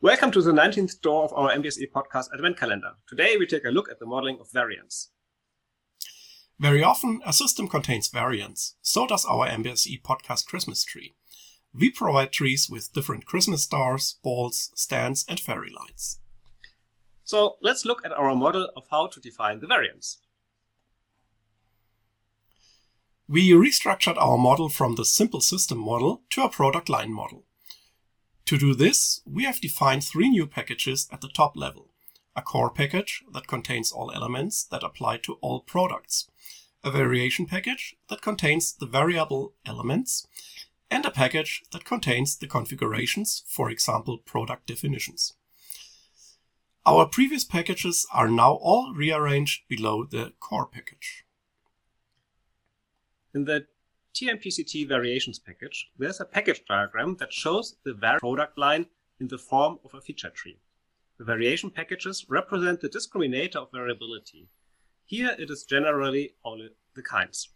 Welcome to the 19th store of our MBSE podcast Advent Calendar. Today we take a look at the modeling of variants. Very often, a system contains variants. So does our MBSE podcast Christmas tree. We provide trees with different Christmas stars, balls, stands, and fairy lights. So let's look at our model of how to define the variants. We restructured our model from the simple system model to a product line model. To do this, we have defined three new packages at the top level. A core package that contains all elements that apply to all products, a variation package that contains the variable elements, and a package that contains the configurations, for example, product definitions. Our previous packages are now all rearranged below the core package. In the TMPCT variations package, there's a package diagram that shows the product line in the form of a feature tree. The variation packages represent the discriminator of variability. Here it is generally only the kinds.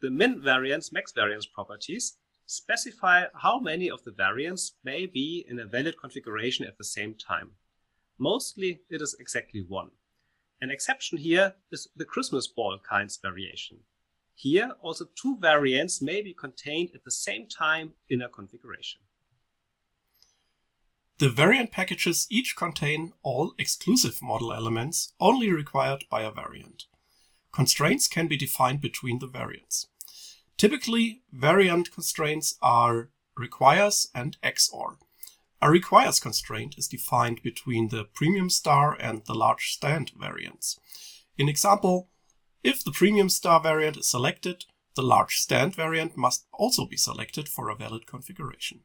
The min variance max variance properties specify how many of the variants may be in a valid configuration at the same time. Mostly it is exactly one. An exception here is the Christmas ball kinds variation. Here, also two variants may be contained at the same time in a configuration. The variant packages each contain all exclusive model elements only required by a variant. Constraints can be defined between the variants. Typically, variant constraints are requires and XOR. A requires constraint is defined between the premium star and the large stand variants. In example, if the premium star variant is selected, the large stand variant must also be selected for a valid configuration.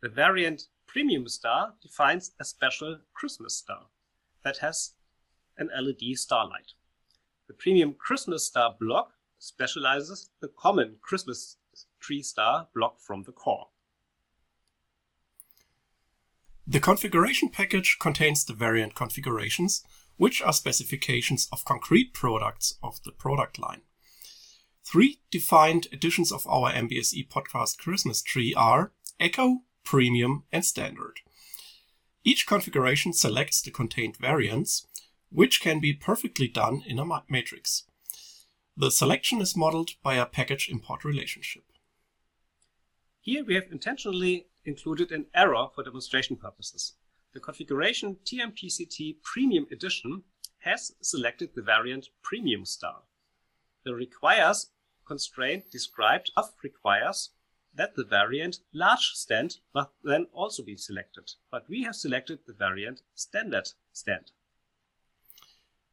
The variant premium star defines a special Christmas star that has an LED starlight. The premium Christmas star block specializes the common Christmas tree star block from the core. The configuration package contains the variant configurations, which are specifications of concrete products of the product line. Three defined editions of our MBSE podcast Christmas tree are Echo, Premium, and Standard. Each configuration selects the contained variants, which can be perfectly done in a matrix. The selection is modeled by a package import relationship. Here we have intentionally included an error for demonstration purposes. The configuration TMPCT Premium Edition has selected the variant Premium Star. The requires constraint described above requires that the variant large stand must then also be selected, but we have selected the variant standard stand.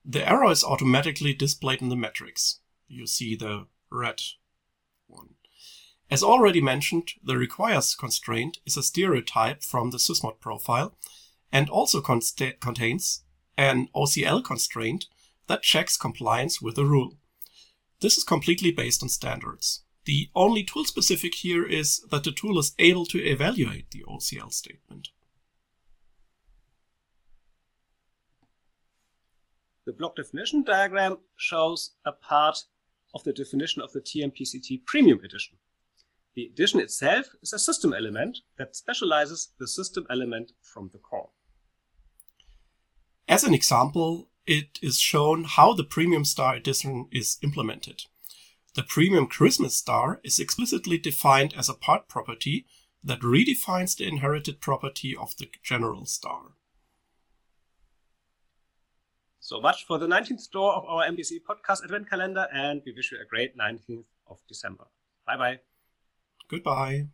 The error is automatically displayed in the matrix. You see the red one. As already mentioned, the requires constraint is a stereotype from the Sysmod profile and also contains an OCL constraint that checks compliance with a rule. This is completely based on standards. The only tool specific here is that the tool is able to evaluate the OCL statement. The block definition diagram shows a part of the definition of the TMPCT Premium Edition. The edition itself is a system element that specializes the system element from the core. As an example, it is shown how the Premium Star edition is implemented. The Premium Christmas Star is explicitly defined as a part property that redefines the inherited property of the general star. So much for the 19th store of our MBSE podcast advent calendar, and we wish you a great 19th of December. Bye bye. Goodbye.